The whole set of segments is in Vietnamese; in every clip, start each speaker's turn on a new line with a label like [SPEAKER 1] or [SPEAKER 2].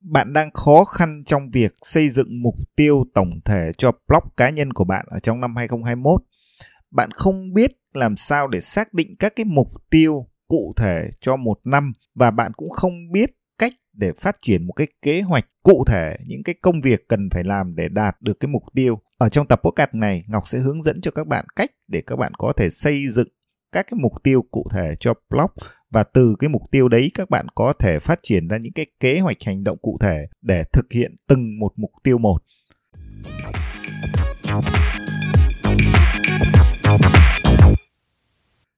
[SPEAKER 1] bạn đang khó khăn trong việc xây dựng mục tiêu tổng thể cho blog cá nhân của bạn ở trong năm 2021. Bạn không biết làm sao để xác định các cái mục tiêu cụ thể cho một năm và bạn cũng không biết cách để phát triển một cái kế hoạch cụ thể những cái công việc cần phải làm để đạt được cái mục tiêu. Ở trong tập podcast này, Ngọc sẽ hướng dẫn cho các bạn cách để các bạn có thể xây dựng các cái mục tiêu cụ thể cho blog và từ cái mục tiêu đấy các bạn có thể phát triển ra những cái kế hoạch hành động cụ thể để thực hiện từng một mục tiêu một.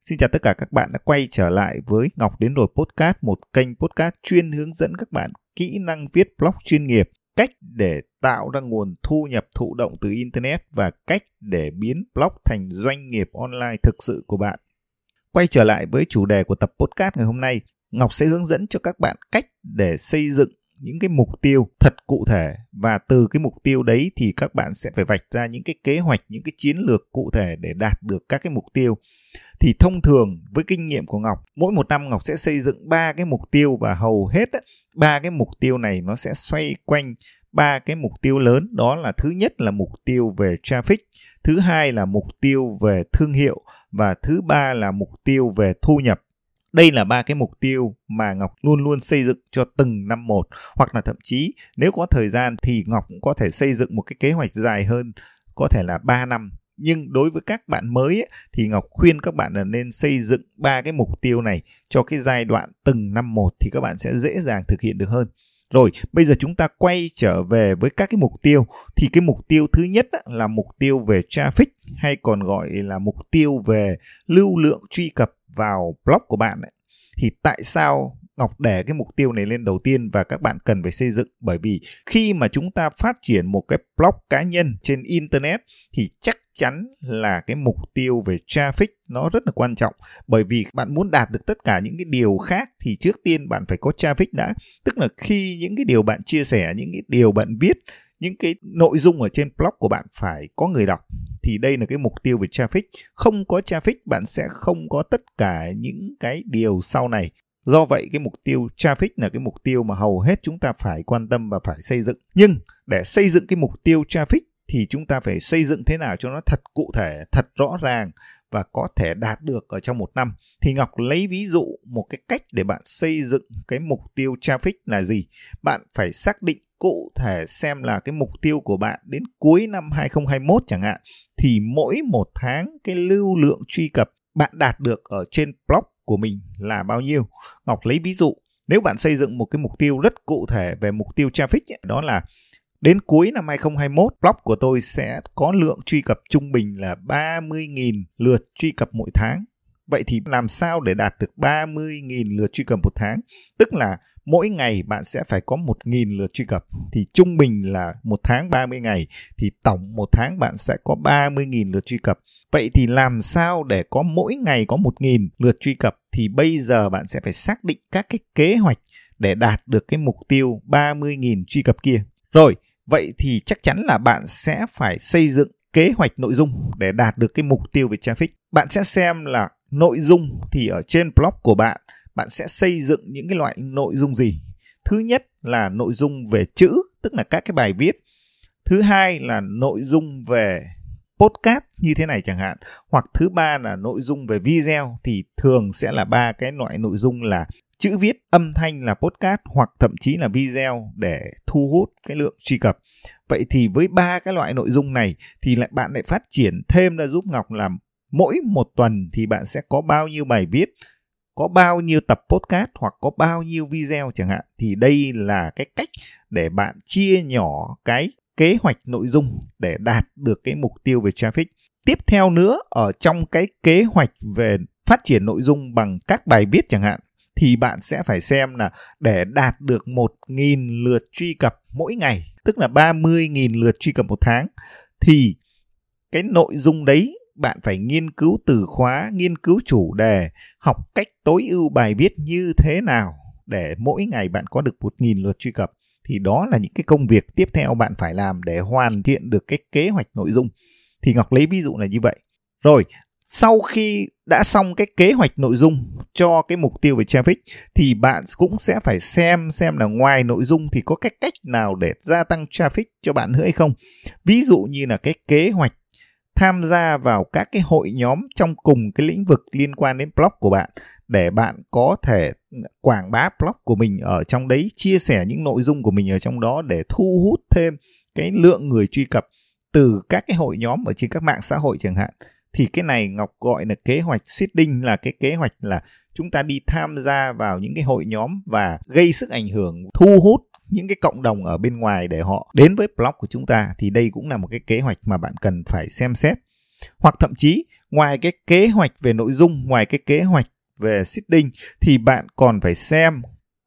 [SPEAKER 1] Xin chào tất cả các bạn đã quay trở lại với Ngọc đến rồi podcast, một kênh podcast chuyên hướng dẫn các bạn kỹ năng viết blog chuyên nghiệp, cách để tạo ra nguồn thu nhập thụ động từ internet và cách để biến blog thành doanh nghiệp online thực sự của bạn. Quay trở lại với chủ đề của tập podcast ngày hôm nay, Ngọc sẽ hướng dẫn cho các bạn cách để xây dựng những cái mục tiêu thật cụ thể và từ cái mục tiêu đấy thì các bạn sẽ phải vạch ra những cái kế hoạch, những cái chiến lược cụ thể để đạt được các cái mục tiêu. Thì thông thường với kinh nghiệm của Ngọc, mỗi một năm Ngọc sẽ xây dựng ba cái mục tiêu và hầu hết ba cái mục tiêu này nó sẽ xoay quanh ba cái mục tiêu lớn đó là thứ nhất là mục tiêu về traffic, thứ hai là mục tiêu về thương hiệu và thứ ba là mục tiêu về thu nhập. Đây là ba cái mục tiêu mà Ngọc luôn luôn xây dựng cho từng năm một hoặc là thậm chí nếu có thời gian thì Ngọc cũng có thể xây dựng một cái kế hoạch dài hơn có thể là 3 năm nhưng đối với các bạn mới ấy, thì Ngọc khuyên các bạn là nên xây dựng ba cái mục tiêu này cho cái giai đoạn từng năm một thì các bạn sẽ dễ dàng thực hiện được hơn. Rồi, bây giờ chúng ta quay trở về với các cái mục tiêu. Thì cái mục tiêu thứ nhất là mục tiêu về traffic hay còn gọi là mục tiêu về lưu lượng truy cập vào blog của bạn. Ấy. Thì tại sao Ngọc để cái mục tiêu này lên đầu tiên và các bạn cần phải xây dựng. Bởi vì khi mà chúng ta phát triển một cái blog cá nhân trên internet thì chắc chắn là cái mục tiêu về traffic nó rất là quan trọng. Bởi vì bạn muốn đạt được tất cả những cái điều khác thì trước tiên bạn phải có traffic đã. Tức là khi những cái điều bạn chia sẻ, những cái điều bạn viết, những cái nội dung ở trên blog của bạn phải có người đọc thì đây là cái mục tiêu về traffic. Không có traffic, bạn sẽ không có tất cả những cái điều sau này. Do vậy cái mục tiêu traffic là cái mục tiêu mà hầu hết chúng ta phải quan tâm và phải xây dựng. Nhưng để xây dựng cái mục tiêu traffic thì chúng ta phải xây dựng thế nào cho nó thật cụ thể, thật rõ ràng và có thể đạt được ở trong một năm. Thì Ngọc lấy ví dụ một cái cách để bạn xây dựng cái mục tiêu traffic là gì. Bạn phải xác định cụ thể xem là cái mục tiêu của bạn đến cuối năm 2021 chẳng hạn thì mỗi một tháng cái lưu lượng truy cập bạn đạt được ở trên blog của mình là bao nhiêu. Ngọc lấy ví dụ, nếu bạn xây dựng một cái mục tiêu rất cụ thể về mục tiêu traffic ấy, đó là đến cuối năm 2021 blog của tôi sẽ có lượng truy cập trung bình là 30.000 lượt truy cập mỗi tháng. Vậy thì làm sao để đạt được 30.000 lượt truy cập một tháng? Tức là mỗi ngày bạn sẽ phải có 1.000 lượt truy cập. Thì trung bình là một tháng 30 ngày. Thì tổng một tháng bạn sẽ có 30.000 lượt truy cập. Vậy thì làm sao để có mỗi ngày có 1.000 lượt truy cập? Thì bây giờ bạn sẽ phải xác định các cái kế hoạch để đạt được cái mục tiêu 30.000 truy cập kia. Rồi, vậy thì chắc chắn là bạn sẽ phải xây dựng kế hoạch nội dung để đạt được cái mục tiêu về traffic. Bạn sẽ xem là nội dung thì ở trên blog của bạn bạn sẽ xây dựng những cái loại nội dung gì? Thứ nhất là nội dung về chữ, tức là các cái bài viết. Thứ hai là nội dung về podcast như thế này chẳng hạn. Hoặc thứ ba là nội dung về video, thì thường sẽ là ba cái loại nội dung là chữ viết, âm thanh là podcast, hoặc thậm chí là video để thu hút cái lượng truy cập. Vậy thì với ba cái loại nội dung này, thì lại bạn lại phát triển thêm ra giúp ngọc làm mỗi một tuần thì bạn sẽ có bao nhiêu bài viết có bao nhiêu tập podcast hoặc có bao nhiêu video chẳng hạn thì đây là cái cách để bạn chia nhỏ cái kế hoạch nội dung để đạt được cái mục tiêu về traffic. Tiếp theo nữa ở trong cái kế hoạch về phát triển nội dung bằng các bài viết chẳng hạn thì bạn sẽ phải xem là để đạt được 1.000 lượt truy cập mỗi ngày, tức là 30.000 lượt truy cập một tháng thì cái nội dung đấy bạn phải nghiên cứu từ khóa, nghiên cứu chủ đề, học cách tối ưu bài viết như thế nào để mỗi ngày bạn có được 1.000 lượt truy cập. Thì đó là những cái công việc tiếp theo bạn phải làm để hoàn thiện được cái kế hoạch nội dung. Thì Ngọc lấy ví dụ là như vậy. Rồi, sau khi đã xong cái kế hoạch nội dung cho cái mục tiêu về traffic thì bạn cũng sẽ phải xem xem là ngoài nội dung thì có cái cách nào để gia tăng traffic cho bạn nữa hay không. Ví dụ như là cái kế hoạch tham gia vào các cái hội nhóm trong cùng cái lĩnh vực liên quan đến blog của bạn, để bạn có thể quảng bá blog của mình ở trong đấy, chia sẻ những nội dung của mình ở trong đó để thu hút thêm cái lượng người truy cập từ các cái hội nhóm ở trên các mạng xã hội chẳng hạn. Thì cái này Ngọc gọi là kế hoạch seeding, là cái kế hoạch là chúng ta đi tham gia vào những cái hội nhóm và gây sức ảnh hưởng, thu hút những cái cộng đồng ở bên ngoài để họ đến với blog của chúng ta thì đây cũng là một cái kế hoạch mà bạn cần phải xem xét. Hoặc thậm chí, ngoài cái kế hoạch về nội dung, ngoài cái kế hoạch về seeding thì bạn còn phải xem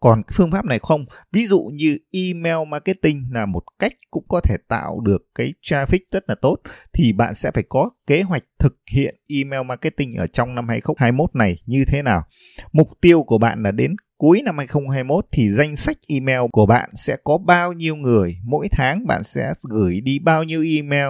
[SPEAKER 1] còn cái phương pháp này không? Ví dụ như email marketing là một cách cũng có thể tạo được cái traffic rất là tốt, thì bạn sẽ phải có kế hoạch thực hiện email marketing ở trong năm 2021 này như thế nào. Mục tiêu của bạn là đến cuối năm 2021 thì danh sách email của bạn sẽ có bao nhiêu người, mỗi tháng bạn sẽ gửi đi bao nhiêu email,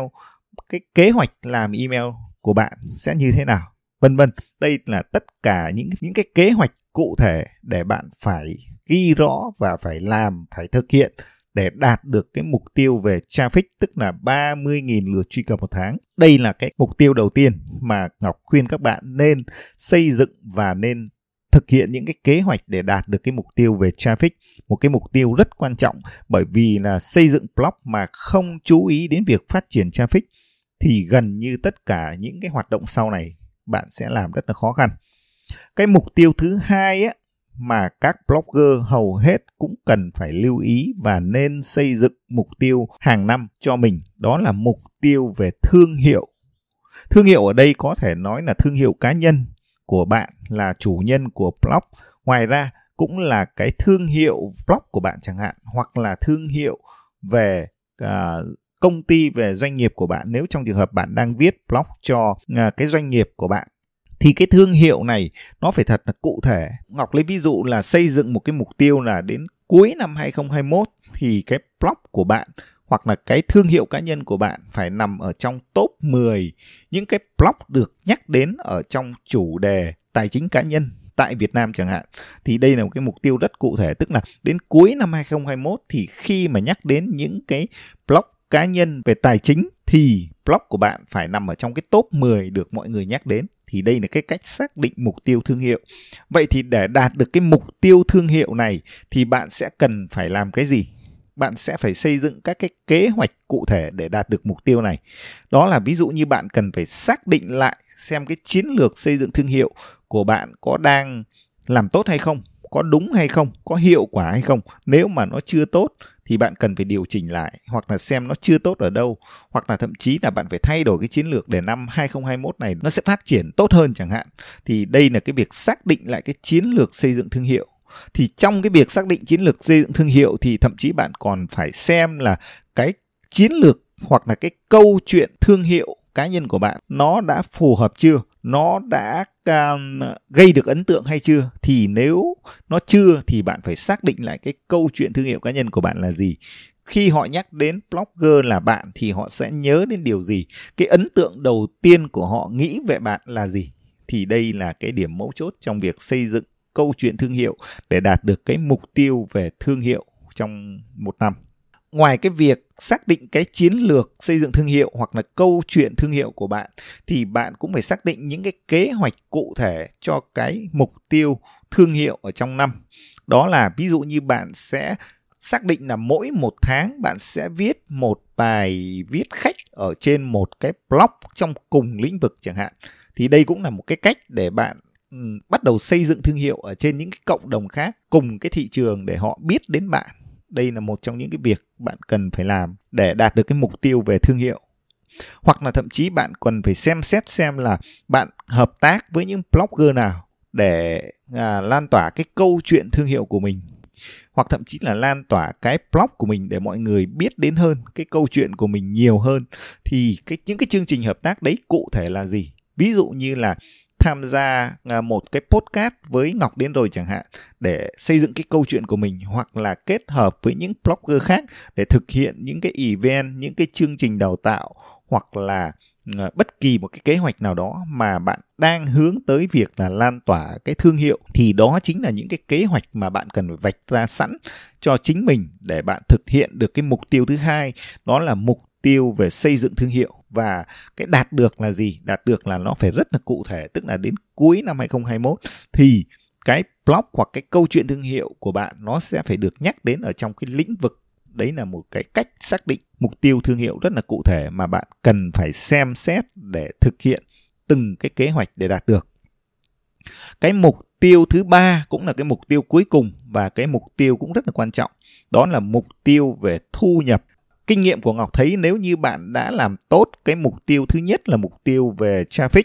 [SPEAKER 1] cái kế hoạch làm email của bạn sẽ như thế nào? Vân vân đây là tất cả những những cái kế hoạch cụ thể để bạn phải ghi rõ và phải làm phải thực hiện để đạt được cái mục tiêu về traffic tức là 30.000 lượt truy cập một tháng. Đây là cái mục tiêu đầu tiên mà Ngọc khuyên các bạn nên xây dựng và nên thực hiện những cái kế hoạch để đạt được cái mục tiêu về traffic, một cái mục tiêu rất quan trọng bởi vì là xây dựng blog mà không chú ý đến việc phát triển traffic thì gần như tất cả những cái hoạt động sau này bạn sẽ làm rất là khó khăn. Cái mục tiêu thứ hai á, mà các blogger hầu hết cũng cần phải lưu ý và nên xây dựng mục tiêu hàng năm cho mình đó là mục tiêu về thương hiệu thương hiệu ở đây có thể nói là thương hiệu cá nhân của bạn là chủ nhân của blog ngoài ra cũng là cái thương hiệu blog của bạn chẳng hạn hoặc là thương hiệu về uh, công ty về doanh nghiệp của bạn nếu trong trường hợp bạn đang viết blog cho à, cái doanh nghiệp của bạn, thì cái thương hiệu này nó phải thật là cụ thể. Ngọc lấy ví dụ là xây dựng một cái mục tiêu là đến cuối năm 2021 thì cái blog của bạn hoặc là cái thương hiệu cá nhân của bạn phải nằm ở trong top 10 những cái blog được nhắc đến ở trong chủ đề tài chính cá nhân tại Việt Nam chẳng hạn thì đây là một cái mục tiêu rất cụ thể, tức là đến cuối năm 2021 thì khi mà nhắc đến những cái blog cá nhân về tài chính thì blog của bạn phải nằm ở trong cái top 10 được mọi người nhắc đến thì đây là cái cách xác định mục tiêu thương hiệu. Vậy thì để đạt được cái mục tiêu thương hiệu này thì bạn sẽ cần phải làm cái gì? Bạn sẽ phải xây dựng các cái kế hoạch cụ thể để đạt được mục tiêu này. Đó là ví dụ như bạn cần phải xác định lại xem cái chiến lược xây dựng thương hiệu của bạn có đang làm tốt hay không có đúng hay không, có hiệu quả hay không. Nếu mà nó chưa tốt thì bạn cần phải điều chỉnh lại, hoặc là xem nó chưa tốt ở đâu, hoặc là thậm chí là bạn phải thay đổi cái chiến lược để năm 2021 này nó sẽ phát triển tốt hơn chẳng hạn. Thì đây là cái việc xác định lại cái chiến lược xây dựng thương hiệu. Thì trong cái việc xác định chiến lược xây dựng thương hiệu thì thậm chí bạn còn phải xem là cái chiến lược hoặc là cái câu chuyện thương hiệu cá nhân của bạn nó đã phù hợp chưa? Nó đã um, gây được ấn tượng hay chưa? Thì nếu nó chưa thì bạn phải xác định lại cái câu chuyện thương hiệu cá nhân của bạn là gì. Khi họ nhắc đến blogger là bạn thì họ sẽ nhớ đến điều gì? Cái ấn tượng đầu tiên của họ nghĩ về bạn là gì? Thì đây là cái điểm mấu chốt trong việc xây dựng câu chuyện thương hiệu để đạt được cái mục tiêu về thương hiệu trong một năm ngoài cái việc xác định cái chiến lược xây dựng thương hiệu hoặc là câu chuyện thương hiệu của bạn, thì bạn cũng phải xác định những cái kế hoạch cụ thể cho cái mục tiêu thương hiệu ở trong năm. Đó là ví dụ như bạn sẽ xác định là mỗi một tháng bạn sẽ viết một bài viết khách ở trên một cái blog trong cùng lĩnh vực chẳng hạn. Thì đây cũng là một cái cách để bạn ừ, bắt đầu xây dựng thương hiệu ở trên những cái cộng đồng khác cùng cái thị trường để họ biết đến bạn đây là một trong những cái việc bạn cần phải làm để đạt được cái mục tiêu về thương hiệu. Hoặc là thậm chí bạn cần phải xem xét xem là bạn hợp tác với những blogger nào để à, lan tỏa cái câu chuyện thương hiệu của mình. Hoặc thậm chí là lan tỏa cái blog của mình để mọi người biết đến hơn cái câu chuyện của mình nhiều hơn. Thì cái những cái chương trình hợp tác đấy cụ thể là gì? Ví dụ như là tham gia à, một cái podcast với Ngọc đến rồi chẳng hạn để xây dựng cái câu chuyện của mình hoặc là kết hợp với những blogger khác để thực hiện những cái event, những cái chương trình đào tạo hoặc là à, bất kỳ một cái kế hoạch nào đó mà bạn đang hướng tới việc là lan tỏa cái thương hiệu thì đó chính là những cái kế hoạch mà bạn cần phải vạch ra sẵn cho chính mình để bạn thực hiện được cái mục tiêu thứ hai đó là mục tiêu về xây dựng thương hiệu. Và cái đạt được là gì? Đạt được là nó phải rất là cụ thể, tức là đến cuối năm 2021 thì cái blog hoặc cái câu chuyện thương hiệu của bạn nó sẽ phải được nhắc đến ở trong cái lĩnh vực. Đấy là một cái cách xác định mục tiêu thương hiệu rất là cụ thể mà bạn cần phải xem xét để thực hiện từng cái kế hoạch để đạt được. Cái mục tiêu thứ ba cũng là cái mục tiêu cuối cùng và cái mục tiêu cũng rất là quan trọng. Đó là mục tiêu về thu nhập kinh nghiệm của Ngọc thấy nếu như bạn đã làm tốt cái mục tiêu thứ nhất là mục tiêu về traffic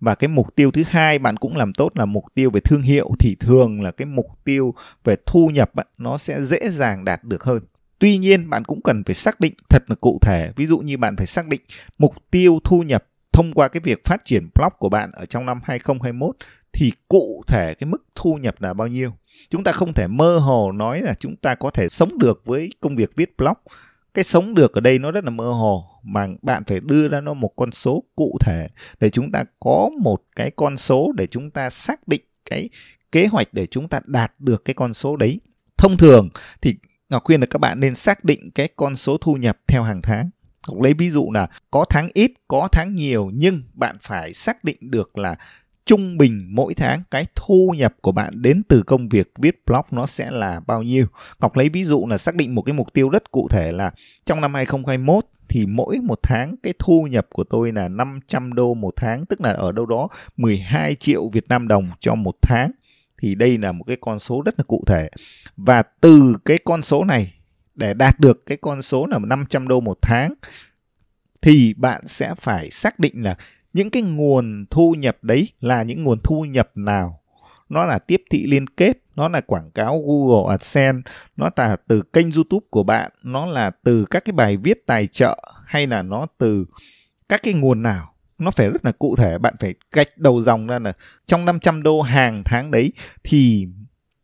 [SPEAKER 1] và cái mục tiêu thứ hai bạn cũng làm tốt là mục tiêu về thương hiệu thì thường là cái mục tiêu về thu nhập nó sẽ dễ dàng đạt được hơn. Tuy nhiên, bạn cũng cần phải xác định thật là cụ thể. Ví dụ như bạn phải xác định mục tiêu thu nhập thông qua cái việc phát triển blog của bạn ở trong năm 2021 thì cụ thể cái mức thu nhập là bao nhiêu. Chúng ta không thể mơ hồ nói là chúng ta có thể sống được với công việc viết blog cái sống được ở đây nó rất là mơ hồ, mà bạn phải đưa ra nó một con số cụ thể để chúng ta có một cái con số để chúng ta xác định cái kế hoạch để chúng ta đạt được cái con số đấy. Thông thường thì ngọc khuyên là các bạn nên xác định cái con số thu nhập theo hàng tháng. Lấy ví dụ là có tháng ít, có tháng nhiều, nhưng bạn phải xác định được là trung bình mỗi tháng cái thu nhập của bạn đến từ công việc viết blog nó sẽ là bao nhiêu. Ngọc lấy ví dụ là xác định một cái mục tiêu rất cụ thể là trong năm 2021 thì mỗi một tháng cái thu nhập của tôi là 500 đô một tháng, tức là ở đâu đó 12 triệu Việt Nam đồng cho một tháng. Thì đây là một cái con số rất là cụ thể. Và từ cái con số này để đạt được cái con số là 500 đô một tháng thì bạn sẽ phải xác định là những cái nguồn thu nhập đấy là những nguồn thu nhập nào? Nó là tiếp thị liên kết, nó là quảng cáo Google AdSense, nó là từ kênh YouTube của bạn, nó là từ các cái bài viết tài trợ hay là nó từ các cái nguồn nào? Nó phải rất là cụ thể, bạn phải gạch đầu dòng ra là trong 500 đô hàng tháng đấy thì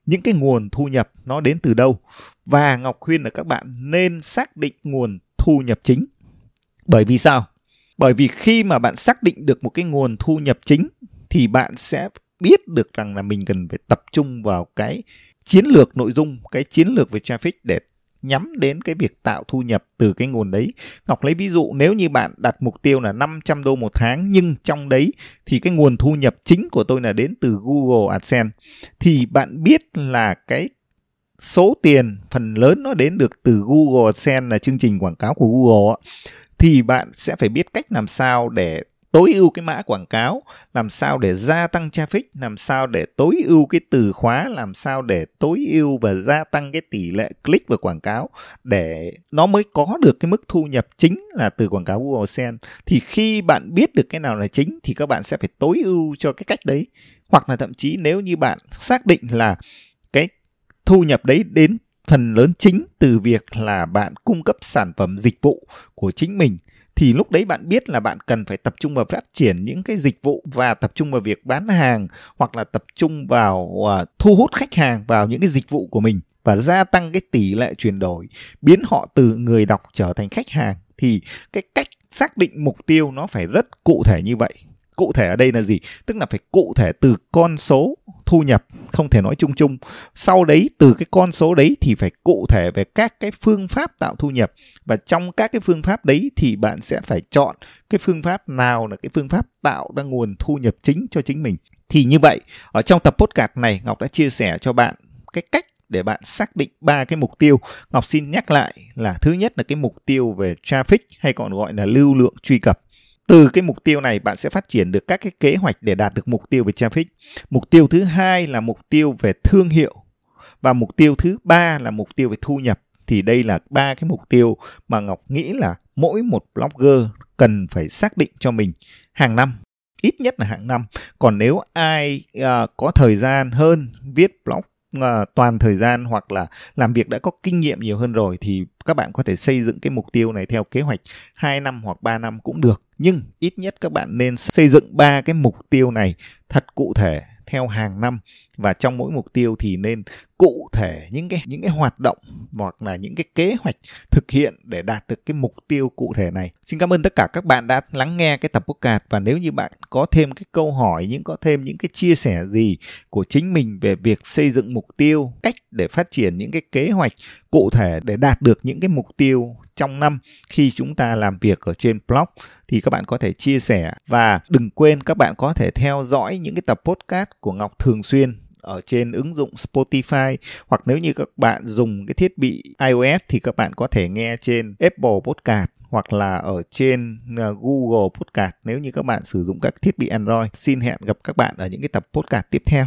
[SPEAKER 1] những cái nguồn thu nhập nó đến từ đâu? Và Ngọc khuyên là các bạn nên xác định nguồn thu nhập chính. Bởi vì sao? Bởi vì khi mà bạn xác định được một cái nguồn thu nhập chính, thì bạn sẽ biết được rằng là mình cần phải tập trung vào cái chiến lược nội dung, cái chiến lược về traffic để nhắm đến cái việc tạo thu nhập từ cái nguồn đấy. Ngọc lấy ví dụ, nếu như bạn đặt mục tiêu là 500 đô một tháng, nhưng trong đấy thì cái nguồn thu nhập chính của tôi là đến từ Google AdSense, thì bạn biết là cái số tiền phần lớn nó đến được từ Google AdSense là chương trình quảng cáo của Google thì bạn sẽ phải biết cách làm sao để tối ưu cái mã quảng cáo, làm sao để gia tăng traffic, làm sao để tối ưu cái từ khóa, làm sao để tối ưu và gia tăng cái tỷ lệ click vào quảng cáo để nó mới có được cái mức thu nhập chính là từ quảng cáo Google AdSense. Thì khi bạn biết được cái nào là chính thì các bạn sẽ phải tối ưu cho cái cách đấy. Hoặc là thậm chí nếu như bạn xác định là cái thu nhập đấy đến phần lớn chính từ việc là bạn cung cấp sản phẩm dịch vụ của chính mình. Thì lúc đấy bạn biết là bạn cần phải tập trung vào phát triển những cái dịch vụ và tập trung vào việc bán hàng hoặc là tập trung vào uh, thu hút khách hàng vào những cái dịch vụ của mình và gia tăng cái tỷ lệ chuyển đổi biến họ từ người đọc trở thành khách hàng. Thì cái cách xác định mục tiêu nó phải rất cụ thể như vậy cụ thể ở đây là gì? Tức là phải cụ thể từ con số thu nhập, không thể nói chung chung. Sau đấy, từ cái con số đấy thì phải cụ thể về các cái phương pháp tạo thu nhập. Và trong các cái phương pháp đấy thì bạn sẽ phải chọn cái phương pháp nào là cái phương pháp tạo ra nguồn thu nhập chính cho chính mình. Thì như vậy, ở trong tập podcast này, ngọc đã chia sẻ cho bạn cái cách để bạn xác định ba cái mục tiêu. Ngọc xin nhắc lại là thứ nhất là cái mục tiêu về traffic, hay còn gọi là lưu lượng truy cập từ cái mục tiêu này bạn sẽ phát triển được các cái kế hoạch để đạt được mục tiêu về traffic. Mục tiêu thứ hai là mục tiêu về thương hiệu và mục tiêu thứ ba là mục tiêu về thu nhập. Thì đây là ba cái mục tiêu mà ngọc nghĩ là mỗi một blogger cần phải xác định cho mình hàng năm. Ít nhất là hàng năm. Còn nếu ai uh, có thời gian hơn viết blog uh, toàn thời gian hoặc là làm việc đã có kinh nghiệm nhiều hơn rồi thì các bạn có thể xây dựng cái mục tiêu này theo kế hoạch 2 năm hoặc 3 năm cũng được. Nhưng ít nhất các bạn nên xây dựng ba cái mục tiêu này thật cụ thể theo hàng năm và trong mỗi mục tiêu thì nên cụ thể những cái những cái hoạt động hoặc là những cái kế hoạch thực hiện để đạt được cái mục tiêu cụ thể này. Xin cảm ơn tất cả các bạn đã lắng nghe cái tập podcast. Và nếu như bạn có thêm cái câu hỏi những có thêm những cái chia sẻ gì của chính mình về việc xây dựng mục tiêu, cách để phát triển những cái kế hoạch cụ thể để đạt được những cái mục tiêu trong năm khi chúng ta làm việc ở trên blog thì các bạn có thể chia sẻ. Và đừng quên các bạn có thể theo dõi những cái tập podcast của Ngọc thường xuyên ở trên ứng dụng Spotify, hoặc nếu như các bạn dùng cái thiết bị iOS thì các bạn có thể nghe trên Apple Podcast, hoặc là ở trên ờ, Google Podcast nếu như các bạn sử dụng các thiết bị Android. Xin hẹn gặp các bạn ở những cái tập podcast tiếp theo.